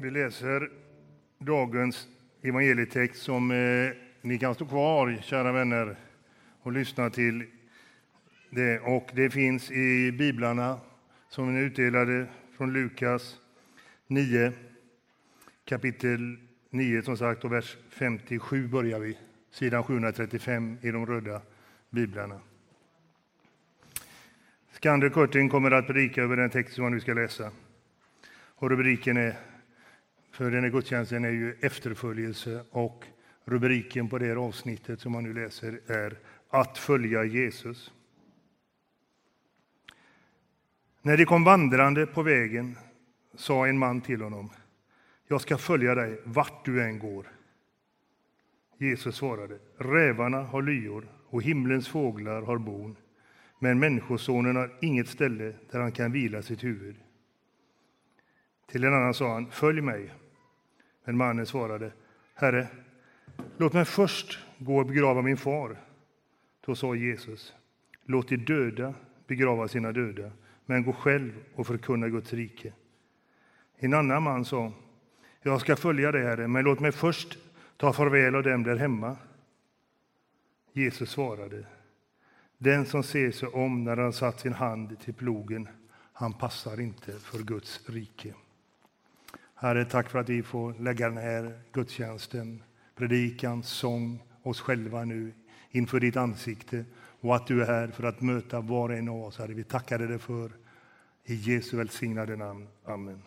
Vi läser dagens evangelietext som eh, ni kan stå kvar, kära vänner, och lyssna till det. Och det finns i biblarna som är utdelade från Lukas 9, kapitel 9 som sagt, och vers 57 börjar vi. Sidan 735 i de röda biblarna. Skander Kurtin kommer att predika över den text som man nu ska läsa. Och rubriken är, för den här gudstjänsten är ju efterföljelse och rubriken på det här avsnittet som man nu läser är Att följa Jesus. När de kom vandrande på vägen sa en man till honom Jag ska följa dig vart du än går. Jesus svarade Rävarna har lyor och himlens fåglar har bon men Människosonen har inget ställe där han kan vila sitt huvud. Till en annan sa han, följ mig. Men mannen svarade, Herre, låt mig först gå och begrava min far. Då sa Jesus, låt de döda begrava sina döda, men gå själv och förkunna Guds rike. En annan man sa, jag ska följa dig, Herre, men låt mig först ta farväl av dem där hemma. Jesus svarade, den som ser sig om när han satt sin hand till plogen, han passar inte för Guds rike. Herre, tack för att vi får lägga den här gudstjänsten, predikan, sång, oss själva nu inför ditt ansikte och att du är här för att möta var och en av oss. Herre, vi tackar dig för. I Jesu välsignade namn. Amen.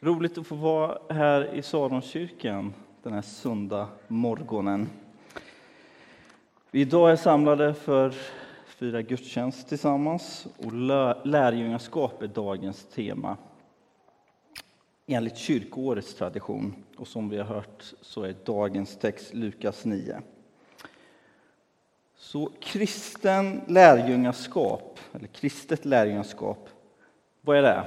Roligt att få vara här i Saronkyrkan den här söndag morgonen. Vi idag är samlade för fira gudstjänst tillsammans och lärjungaskap är dagens tema enligt kyrkoårets tradition. Och som vi har hört så är dagens text Lukas 9. Så kristen lärjungaskap, eller kristet lärjungaskap, vad är det?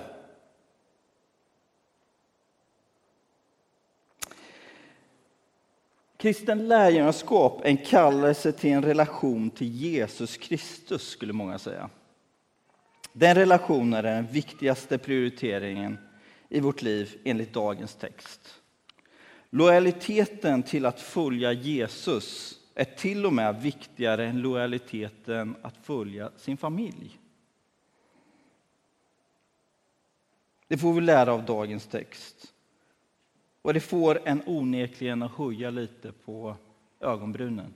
Kristen lärjungaskap är en kallelse till en relation till Jesus Kristus, skulle många säga. Den relationen är den viktigaste prioriteringen i vårt liv enligt dagens text. Lojaliteten till att följa Jesus är till och med viktigare än lojaliteten att följa sin familj. Det får vi lära av dagens text. Och det får en onekligen att höja lite på ögonbrynen.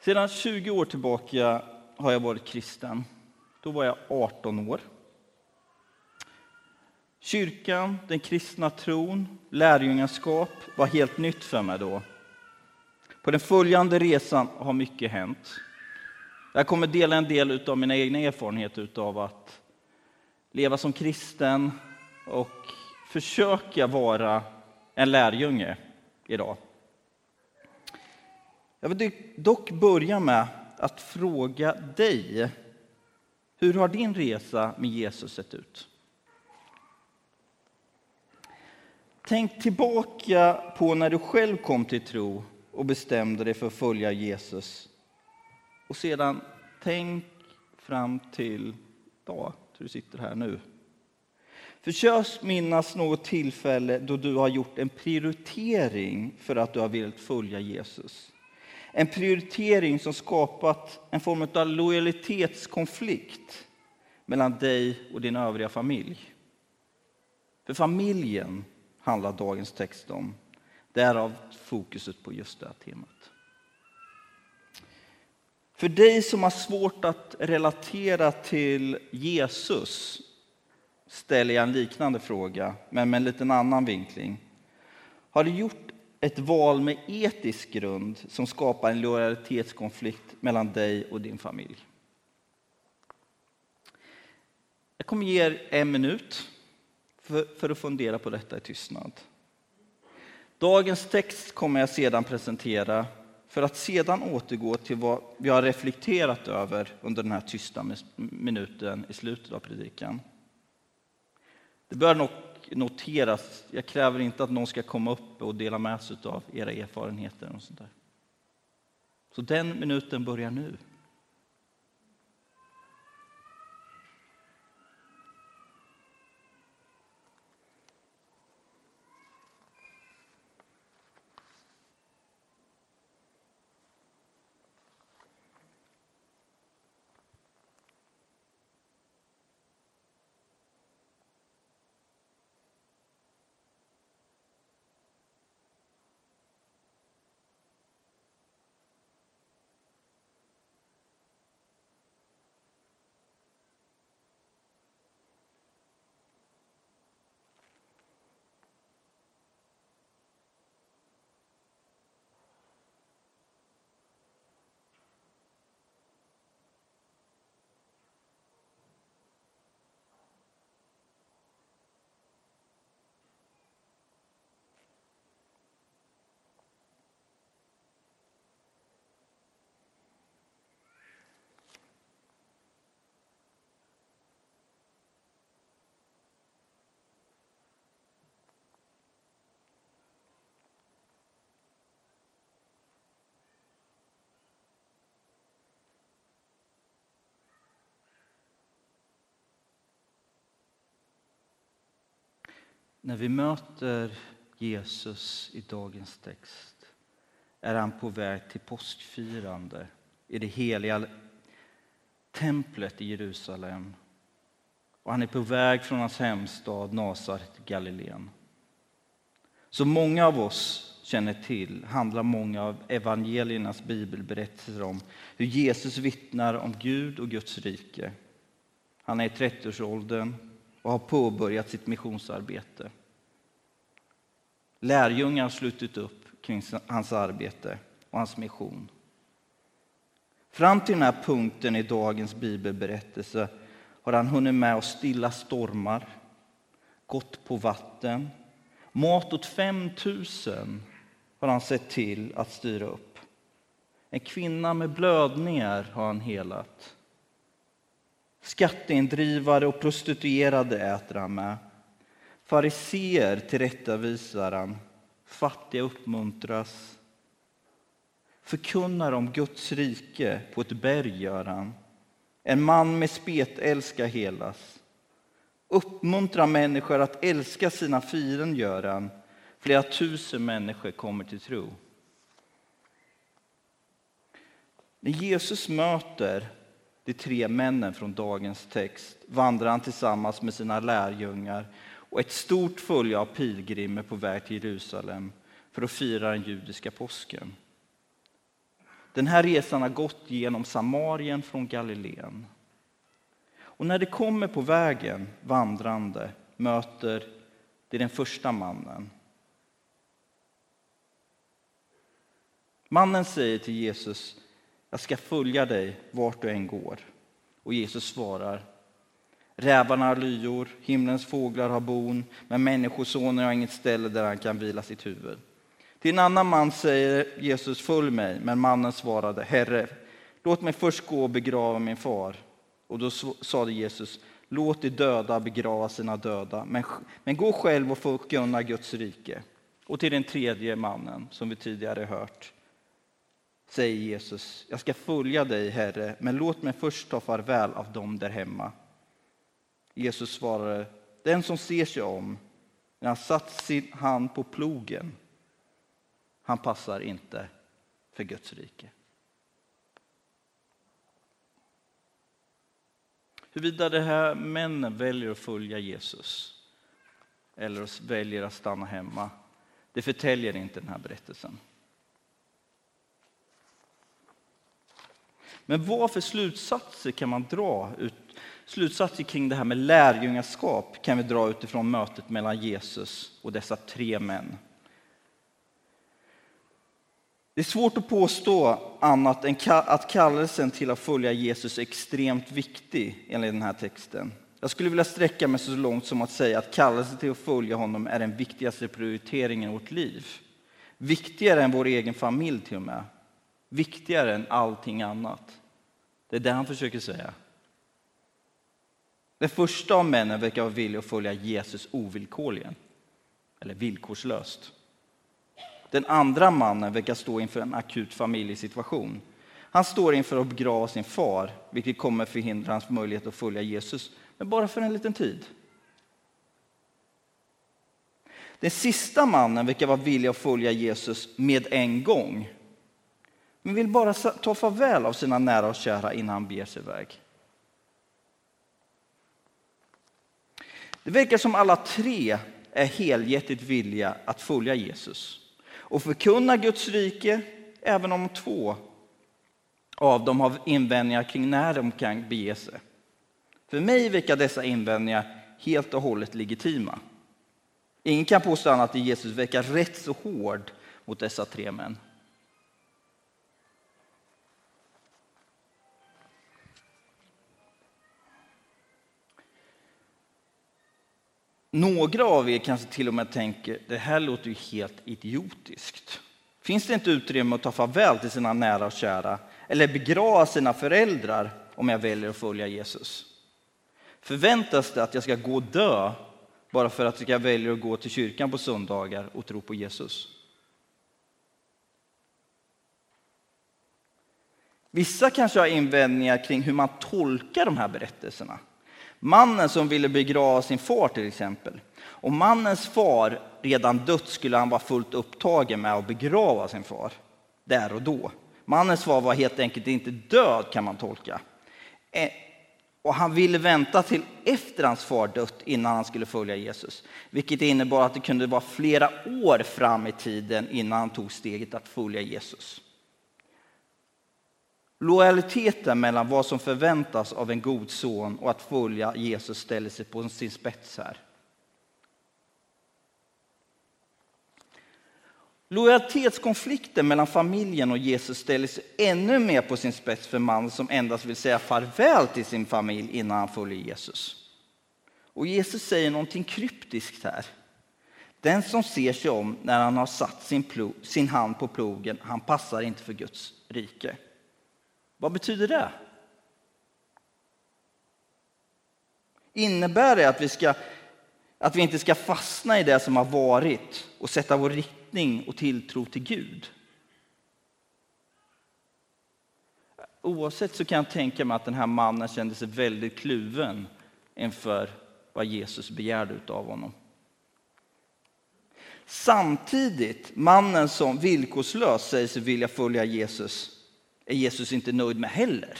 Sedan 20 år tillbaka har jag varit kristen. Då var jag 18 år. Kyrkan, den kristna tron, lärjungaskap var helt nytt för mig då. På den följande resan har mycket hänt. Jag kommer dela en del av mina egna erfarenheter av att leva som kristen och försöka vara en lärjunge idag. Jag vill dock börja med att fråga dig. Hur har din resa med Jesus sett ut? Tänk tillbaka på när du själv kom till tro och bestämde dig för att följa Jesus. Och sedan tänk fram till dag du sitter här nu. Försök minnas något tillfälle då du har gjort en prioritering för att du har velat följa Jesus. En prioritering som skapat en form av lojalitetskonflikt mellan dig och din övriga familj. För familjen handlar dagens text om. Därav fokuset på just det här temat. För dig som har svårt att relatera till Jesus ställer jag en liknande fråga, men med en liten annan vinkling. Har du gjort ett val med etisk grund som skapar en lojalitetskonflikt mellan dig och din familj? Jag kommer ge er en minut för, för att fundera på detta i tystnad. Dagens text kommer jag sedan presentera för att sedan återgå till vad vi har reflekterat över under den här tysta minuten i slutet av predikan. Det bör nog noteras, jag kräver inte att någon ska komma upp och dela med sig av era erfarenheter. och sånt där. Så den minuten börjar nu. När vi möter Jesus i dagens text är han på väg till påskfirande i det heliga templet i Jerusalem. Och han är på väg från hans hemstad Nasaret i Galileen. Som många av oss känner till handlar många av evangeliernas bibelberättelser om hur Jesus vittnar om Gud och Guds rike. Han är i 30-årsåldern och har påbörjat sitt missionsarbete. Lärjungar har slutit upp kring hans arbete och hans mission. Fram till den här punkten i dagens bibelberättelse har han hunnit med att stilla stormar, gått på vatten. Mat åt 5 000 har han sett till att styra upp. En kvinna med blödningar har han helat. Skatteindrivare och prostituerade äter han med. Fariseer tillrättavisar han. Fattiga uppmuntras. Förkunnar om Guds rike på ett berg gör han. En man med spetälska helas. Uppmuntrar människor att älska sina fienden gör han. Flera tusen människor kommer till tro. När Jesus möter de tre männen från dagens text vandrar han tillsammans med sina lärjungar och ett stort följe av pilgrimer på väg till Jerusalem för att fira den judiska påsken. Den här resan har gått genom Samarien från Galileen. Och när de kommer på vägen vandrande möter de den första mannen. Mannen säger till Jesus, jag ska följa dig vart du än går. Och Jesus svarar, rävarna har lyor, himlens fåglar har bon, men Människosonen har inget ställe där han kan vila sitt huvud. Till en annan man säger Jesus, följ mig, men mannen svarade, Herre, låt mig först gå och begrava min far. Och då sade Jesus, låt de döda begrava sina döda, men, men gå själv och förkunna Guds rike. Och till den tredje mannen, som vi tidigare hört, säger Jesus, jag ska följa dig, Herre, men låt mig först ta farväl av dem där hemma. Jesus svarade, den som ser sig om när han satt sin hand på plogen, han passar inte för Guds rike. Huruvida de här männen väljer att följa Jesus eller väljer att stanna hemma, det förtäljer inte den här berättelsen. Men vad för slutsatser kan man dra ut, slutsatser kring det här med lärjungaskap kan vi dra utifrån mötet mellan Jesus och dessa tre män? Det är svårt att påstå annat än att kallelsen till att följa Jesus är extremt viktig enligt den här texten. Jag skulle vilja sträcka mig så långt som att säga att kallelsen till att följa honom är den viktigaste prioriteringen i vårt liv. Viktigare än vår egen familj till och med. Viktigare än allting annat. Det är det han försöker säga. Den första av männen verkar vara villig att följa Jesus ovillkorligen, eller villkorslöst. Den andra mannen verkar stå inför en akut familjesituation. Han står inför att begrava sin far, vilket kommer förhindra hans möjlighet att följa Jesus, men bara för en liten tid. Den sista mannen verkar vara villig att följa Jesus med en gång men vill bara ta farväl av sina nära och kära innan han beger sig iväg. Det verkar som alla tre är helhjärtat villiga att följa Jesus och förkunna Guds rike, även om två av dem har invändningar kring när de kan bege sig. För mig verkar dessa invändningar helt och hållet legitima. Ingen kan påstå annat att Jesus verkar rätt så hård mot dessa tre män. Några av er kanske till och med tänker, det här låter ju helt idiotiskt. Finns det inte utrymme att ta farväl till sina nära och kära eller begrava sina föräldrar om jag väljer att följa Jesus? Förväntas det att jag ska gå och dö bara för att jag väljer att gå till kyrkan på söndagar och tro på Jesus? Vissa kanske har invändningar kring hur man tolkar de här berättelserna. Mannen som ville begrava sin far till exempel. Om mannens far redan dött skulle han vara fullt upptagen med att begrava sin far där och då. Mannens far var helt enkelt inte död kan man tolka. Eh, och han ville vänta till efter hans far dött innan han skulle följa Jesus. Vilket innebar att det kunde vara flera år fram i tiden innan han tog steget att följa Jesus. Lojaliteten mellan vad som förväntas av en god son och att följa Jesus ställer sig på sin spets här. Lojalitetskonflikten mellan familjen och Jesus ställer sig ännu mer på sin spets för man som endast vill säga farväl till sin familj innan han följer Jesus. Och Jesus säger någonting kryptiskt här. Den som ser sig om när han har satt sin, plog, sin hand på plogen, han passar inte för Guds rike. Vad betyder det? Innebär det att vi, ska, att vi inte ska fastna i det som har varit och sätta vår riktning och tilltro till Gud? Oavsett så kan jag tänka mig att den här mannen kände sig väldigt kluven inför vad Jesus begärde av honom. Samtidigt, mannen som villkorslöst säger sig vilja följa Jesus är Jesus inte nöjd med heller.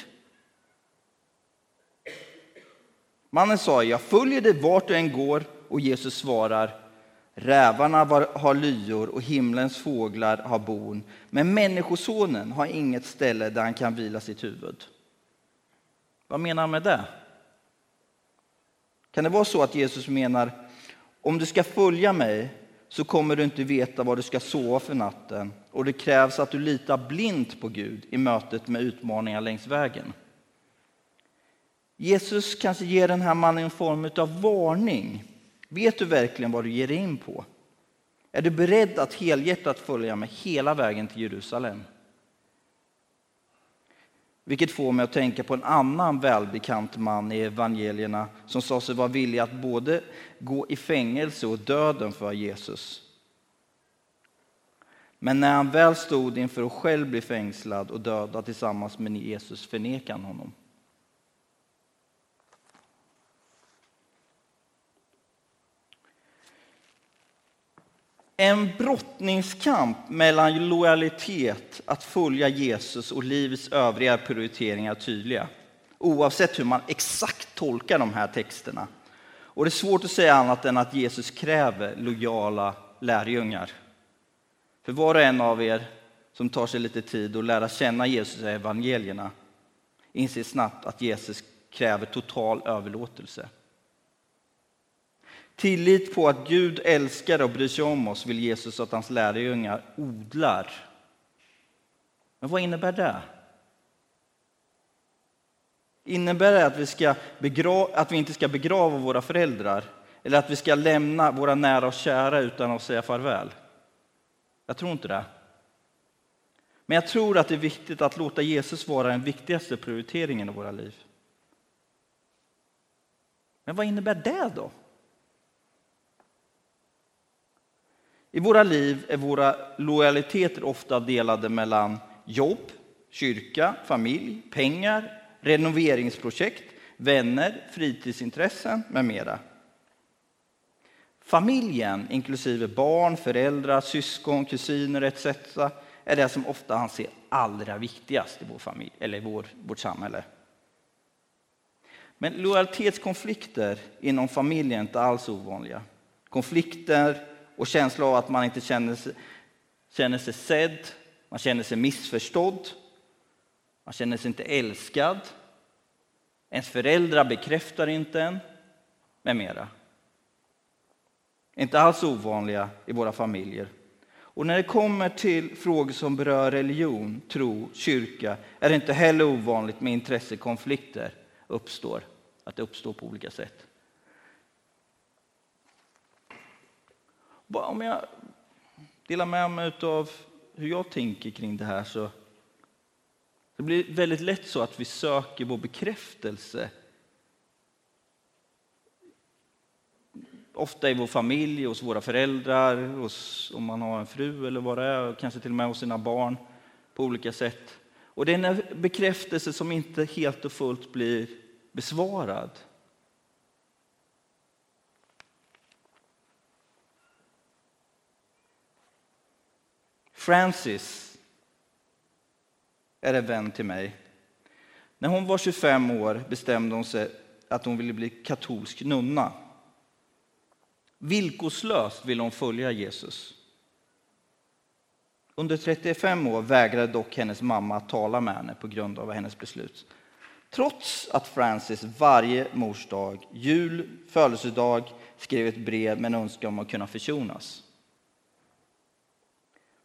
Mannen sa, jag följer dig vart du än går och Jesus svarar, rävarna har lyor och himlens fåglar har bon, men människosonen har inget ställe där han kan vila sitt huvud. Vad menar han med det? Kan det vara så att Jesus menar, om du ska följa mig så kommer du inte veta var du ska sova för natten och det krävs att du litar blint på Gud i mötet med utmaningar längs vägen. Jesus kanske ger den här mannen en form av varning. Vet du verkligen vad du ger dig in på? Är du beredd att helhjärtat följa med hela vägen till Jerusalem? Vilket får mig att tänka på en annan välbekant man i evangelierna som sa sig vara villig att både gå i fängelse och döden för Jesus. Men när han väl stod inför att själv bli fängslad och dödad tillsammans med Jesus förnekade han honom. En brottningskamp mellan lojalitet, att följa Jesus och livets övriga prioriteringar tydliga. Oavsett hur man exakt tolkar de här texterna. Och det är svårt att säga annat än att Jesus kräver lojala lärjungar. För var och en av er som tar sig lite tid att lära känna Jesus i evangelierna inser snabbt att Jesus kräver total överlåtelse. Tillit på att Gud älskar och bryr sig om oss vill Jesus att hans lärjungar odlar. Men vad innebär det? Innebär det att vi, ska begra- att vi inte ska begrava våra föräldrar eller att vi ska lämna våra nära och kära utan att säga farväl? Jag tror inte det. Men jag tror att det är viktigt att låta Jesus vara den viktigaste prioriteringen i våra liv. Men vad innebär det då? I våra liv är våra lojaliteter ofta delade mellan jobb, kyrka, familj, pengar, renoveringsprojekt, vänner, fritidsintressen med mera. Familjen, inklusive barn, föräldrar, syskon, kusiner etc. är det som ofta anses allra viktigast i vår familj, eller i vår, vårt samhälle. Men lojalitetskonflikter inom familjen är inte alls ovanliga. Konflikter och känsla av att man inte känner sig, känner sig sedd, man känner sig missförstådd, man känner sig inte älskad, ens föräldrar bekräftar inte en, med mera. Inte alls ovanliga i våra familjer. Och när det kommer till frågor som berör religion, tro, kyrka är det inte heller ovanligt med intressekonflikter uppstår, att det uppstår på olika sätt. Om jag delar med mig av hur jag tänker kring det här så det blir väldigt lätt så att vi söker vår bekräftelse ofta i vår familj, hos våra föräldrar, hos, om man har en fru eller vad det är, kanske till och med hos sina barn på olika sätt. Och det är en bekräftelse som inte helt och fullt blir besvarad. Francis är en vän till mig. När hon var 25 år bestämde hon sig att hon ville bli katolsk nunna. Villkorslöst ville hon följa Jesus. Under 35 år vägrade dock hennes mamma att tala med henne på grund av hennes beslut. Trots att Francis varje morsdag, jul, födelsedag skrev ett brev med en önskan om att kunna försonas.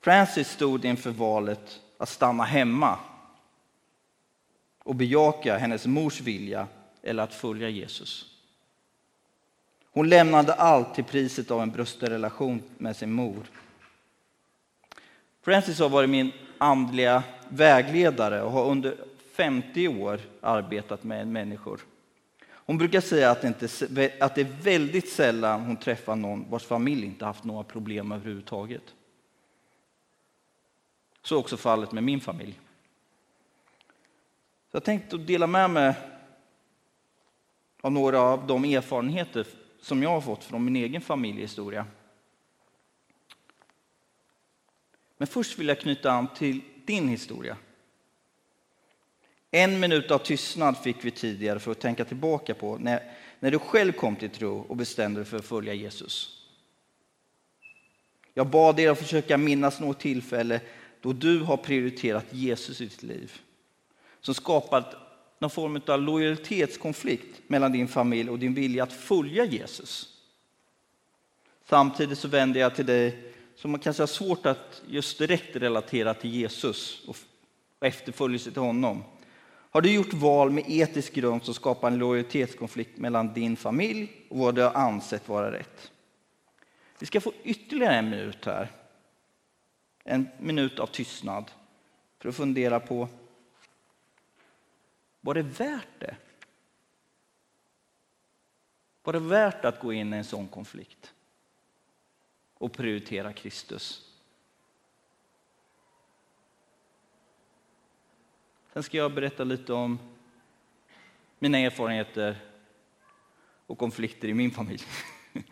Francis stod inför valet att stanna hemma och bejaka hennes mors vilja eller att följa Jesus. Hon lämnade allt till priset av en brusten relation med sin mor. Francis har varit min andliga vägledare och har under 50 år arbetat med människor. Hon brukar säga att det, inte, att det är väldigt sällan hon träffar någon vars familj inte haft några problem överhuvudtaget. Så är också fallet med min familj. Så jag tänkte dela med mig av några av de erfarenheter som jag har fått från min egen familjehistoria. Men först vill jag knyta an till din historia. En minut av tystnad fick vi tidigare för att tänka tillbaka på när, när du själv kom till tro och bestämde dig för att följa Jesus. Jag bad er att försöka minnas något tillfälle då du har prioriterat Jesus i ditt liv. Som skapat någon form av lojalitetskonflikt mellan din familj och din vilja att följa Jesus. Samtidigt så vänder jag till dig som man kanske har svårt att just direkt relatera till Jesus och efterföljelse till honom. Har du gjort val med etisk grund som skapar en lojalitetskonflikt mellan din familj och vad du har ansett vara rätt? Vi ska få ytterligare en minut här. En minut av tystnad för att fundera på var det värt det? Var det värt att gå in i en sån konflikt och prioritera Kristus? Sen ska jag berätta lite om mina erfarenheter och konflikter i min familj.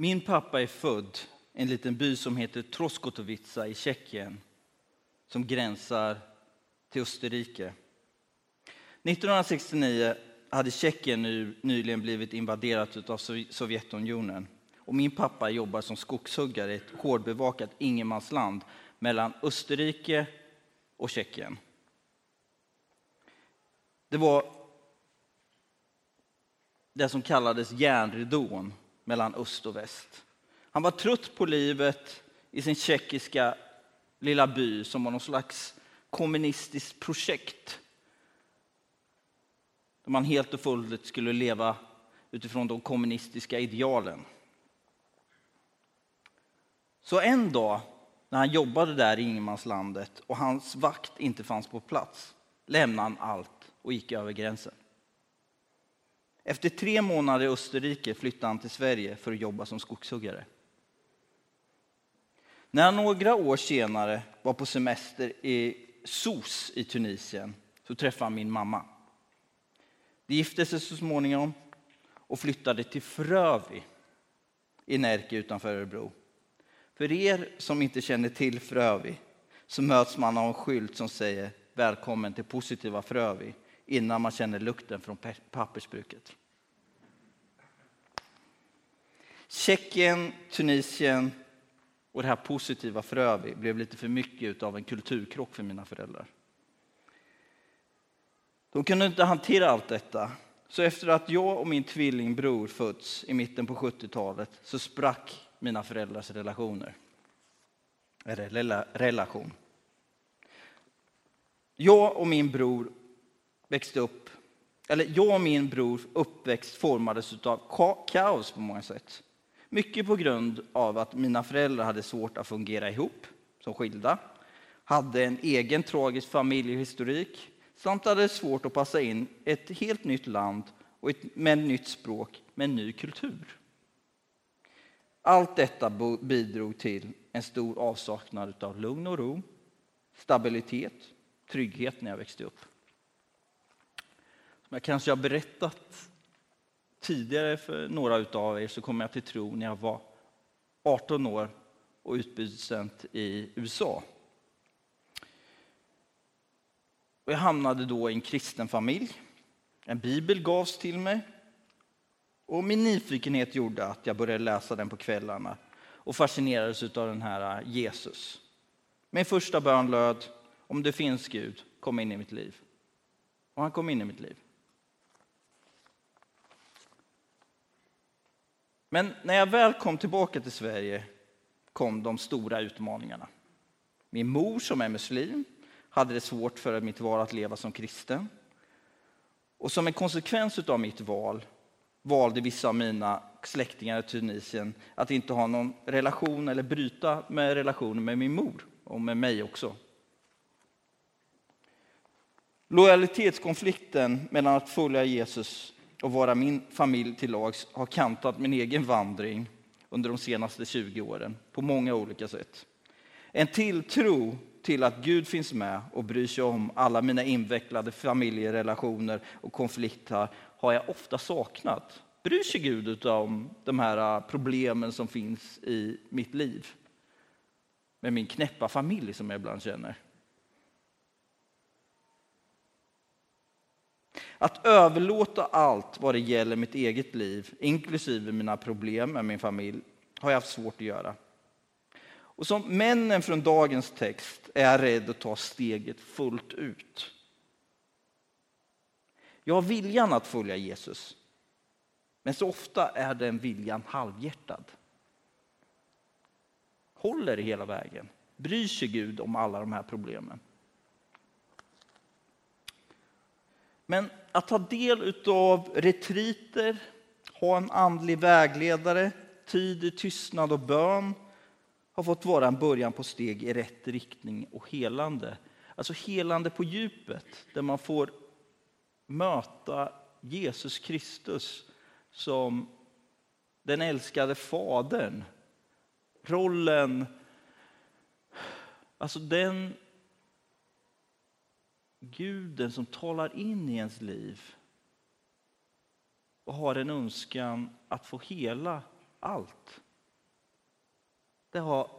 Min pappa är född i en liten by som heter Troskotovica i Tjeckien som gränsar till Österrike. 1969 hade Tjeckien nyligen blivit invaderat av Sovjetunionen och min pappa jobbar som skogshuggare i ett hårdbevakat ingenmansland mellan Österrike och Tjeckien. Det var det som kallades järnridån mellan öst och väst. Han var trött på livet i sin tjeckiska lilla by som var någon slags kommunistiskt projekt. Där man helt och fullt skulle leva utifrån de kommunistiska idealen. Så en dag när han jobbade där i ingenmanslandet och hans vakt inte fanns på plats lämnade han allt och gick över gränsen. Efter tre månader i Österrike flyttade han till Sverige för att jobba som skogshuggare. När han några år senare var på semester i Sos i Tunisien så träffade han min mamma. De gifte sig så småningom och flyttade till Frövi i Närke utanför Örebro. För er som inte känner till Frövi så möts man av en skylt som säger Välkommen till positiva Frövi innan man känner lukten från pappersbruket. Tjeckien, Tunisien och det här positiva Frövi blev lite för mycket av en kulturkrock för mina föräldrar. De kunde inte hantera allt detta. Så efter att jag och min tvillingbror fötts i mitten på 70-talet så sprack mina föräldrars relationer. Eller relation. Jag och min bror växte upp, eller jag och min bror uppväxt formades av kaos på många sätt. Mycket på grund av att mina föräldrar hade svårt att fungera ihop som skilda, hade en egen tragisk familjehistorik samt hade svårt att passa in ett helt nytt land och ett, med ett nytt språk med en ny kultur. Allt detta bidrog till en stor avsaknad av lugn och ro, stabilitet, trygghet när jag växte upp. Jag kanske har berättat tidigare för några av er så kom jag till tro när jag var 18 år och utbytesstudent i USA. Och jag hamnade då i en kristen familj. En bibel gavs till mig. Och min nyfikenhet gjorde att jag började läsa den på kvällarna och fascinerades av den här äh, Jesus. Min första bön löd, om det finns Gud, kom in i mitt liv. Och han kom in i mitt liv. Men när jag väl kom tillbaka till Sverige kom de stora utmaningarna. Min mor som är muslim hade det svårt för mitt val att leva som kristen. Och som en konsekvens av mitt val valde vissa av mina släktingar i Tunisien att inte ha någon relation eller bryta med relationen med min mor och med mig också. Lojalitetskonflikten mellan att följa Jesus och vara min familj till lags har kantat min egen vandring under de senaste 20 åren på många olika sätt. En tilltro till att Gud finns med och bryr sig om alla mina invecklade familjerelationer och konflikter har jag ofta saknat. Bryr sig Gud om de här äh, problemen som finns i mitt liv? Med min knäppa familj som jag ibland känner. Att överlåta allt vad det gäller mitt eget liv, inklusive mina problem med min familj, har jag haft svårt att göra. Och som männen från dagens text är jag rädd att ta steget fullt ut. Jag har viljan att följa Jesus, men så ofta är den viljan halvhjärtad. Håller det hela vägen? Bryr sig Gud om alla de här problemen? Men att ta del av retriter, ha en andlig vägledare, tid i tystnad och bön har fått vara en början på steg i rätt riktning och helande. Alltså helande på djupet, där man får möta Jesus Kristus som den älskade Fadern. Rollen, alltså den guden som talar in i ens liv och har en önskan att få hela allt. Det har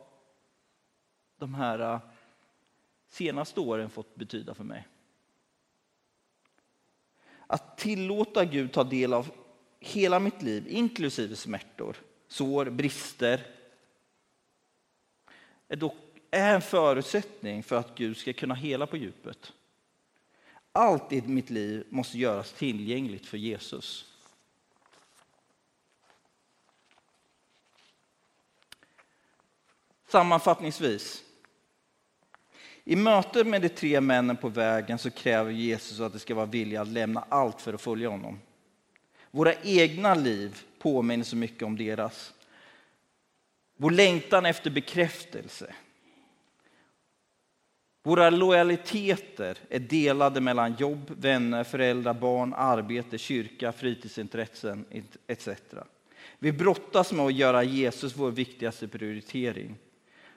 de här eh, senaste åren fått betyda för mig. Att tillåta Gud ta del av hela mitt liv, inklusive smärtor, sår, brister, är, dock, är en förutsättning för att Gud ska kunna hela på djupet. Allt i mitt liv måste göras tillgängligt för Jesus. Sammanfattningsvis. I mötet med de tre männen på vägen så kräver Jesus att det ska vara vilja att lämna allt för att följa honom. Våra egna liv påminner så mycket om deras. Vår längtan efter bekräftelse, våra lojaliteter är delade mellan jobb, vänner, föräldrar, barn, arbete, kyrka, fritidsintressen etc. Vi brottas med att göra Jesus vår viktigaste prioritering.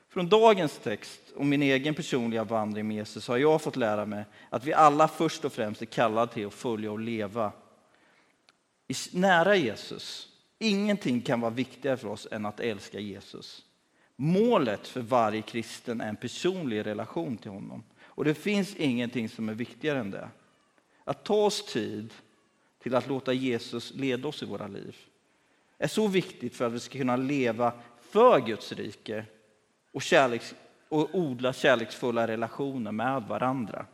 Från dagens text och min egen personliga vandring med Jesus har jag fått lära mig att vi alla först och främst är kallade till att följa och leva nära Jesus. Ingenting kan vara viktigare för oss än att älska Jesus. Målet för varje kristen är en personlig relation till honom. Och det finns ingenting som är viktigare än det. Att ta oss tid till att låta Jesus leda oss i våra liv är så viktigt för att vi ska kunna leva för Guds rike och, kärleks, och odla kärleksfulla relationer med varandra.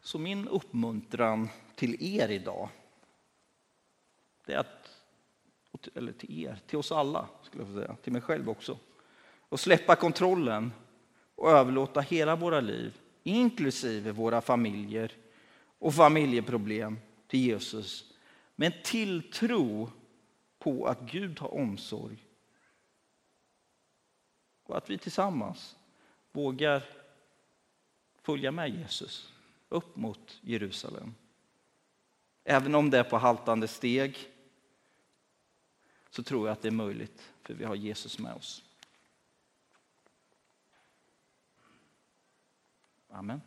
Så min uppmuntran till er idag, det är att, eller till er, till oss alla, skulle jag säga, till mig själv också, och släppa kontrollen och överlåta hela våra liv, inklusive våra familjer och familjeproblem, till Jesus. Med en tilltro på att Gud har omsorg. Och att vi tillsammans vågar följa med Jesus upp mot Jerusalem. Även om det är på haltande steg så tror jag att det är möjligt, för vi har Jesus med oss. Amen.